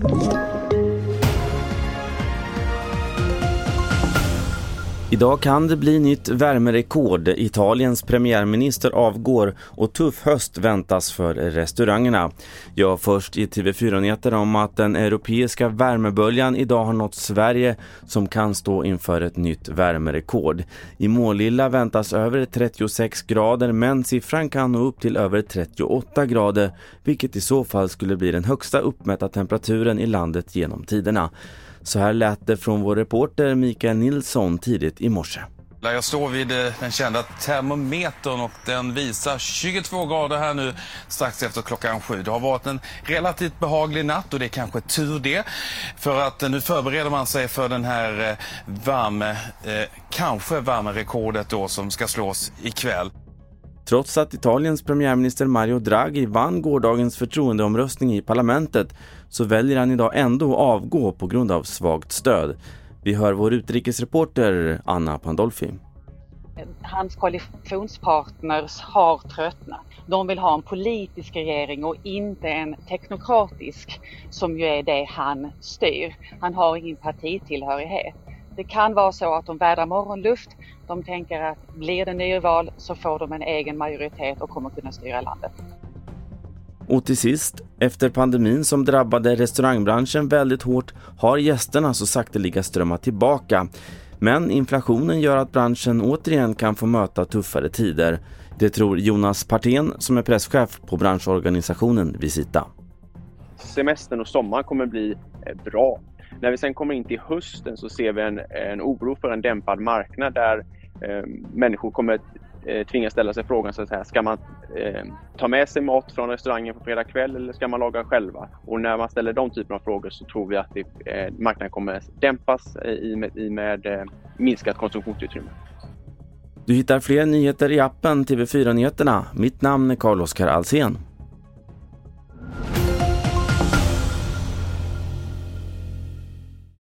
Thank you. Idag kan det bli nytt värmerekord. Italiens premiärminister avgår och tuff höst väntas för restaurangerna. Jag först i TV4-nyheter om att den europeiska värmeböljan idag har nått Sverige som kan stå inför ett nytt värmerekord. I Målilla väntas över 36 grader men siffran kan nå upp till över 38 grader vilket i så fall skulle bli den högsta uppmätta temperaturen i landet genom tiderna. Så här lät det från vår reporter Mikael Nilsson tidigt i morse. Jag står vid eh, den kända termometern och den visar 22 grader här nu strax efter klockan sju. Det har varit en relativt behaglig natt och det är kanske tur det. För att eh, nu förbereder man sig för den här eh, värme, eh, kanske värmerekordet då som ska slås ikväll. Trots att Italiens premiärminister Mario Draghi vann gårdagens förtroendeomröstning i parlamentet så väljer han idag ändå att avgå på grund av svagt stöd. Vi hör vår utrikesreporter Anna Pandolfi. Hans koalitionspartners har tröttnat. De vill ha en politisk regering och inte en teknokratisk som ju är det han styr. Han har ingen partitillhörighet. Det kan vara så att de vädrar morgonluft. De tänker att blir det nyval så får de en egen majoritet och kommer kunna styra landet. Och till sist, efter pandemin som drabbade restaurangbranschen väldigt hårt har gästerna så sakteliga strömmat tillbaka. Men inflationen gör att branschen återigen kan få möta tuffare tider. Det tror Jonas Partén som är presschef på branschorganisationen Visita. Semestern och sommaren kommer bli eh, bra. När vi sen kommer in till hösten så ser vi en, en oro för en dämpad marknad där eh, människor kommer eh, tvingas ställa sig frågan så att säga, ska man eh, ta med sig mat från restaurangen på fredag kväll eller ska man laga själva? Och när man ställer de typerna av frågor så tror vi att det, eh, marknaden kommer dämpas eh, i med, i med eh, minskat konsumtionsutrymme. Du hittar fler nyheter i appen TV4 Nyheterna. Mitt namn är Carl-Oskar Alsen.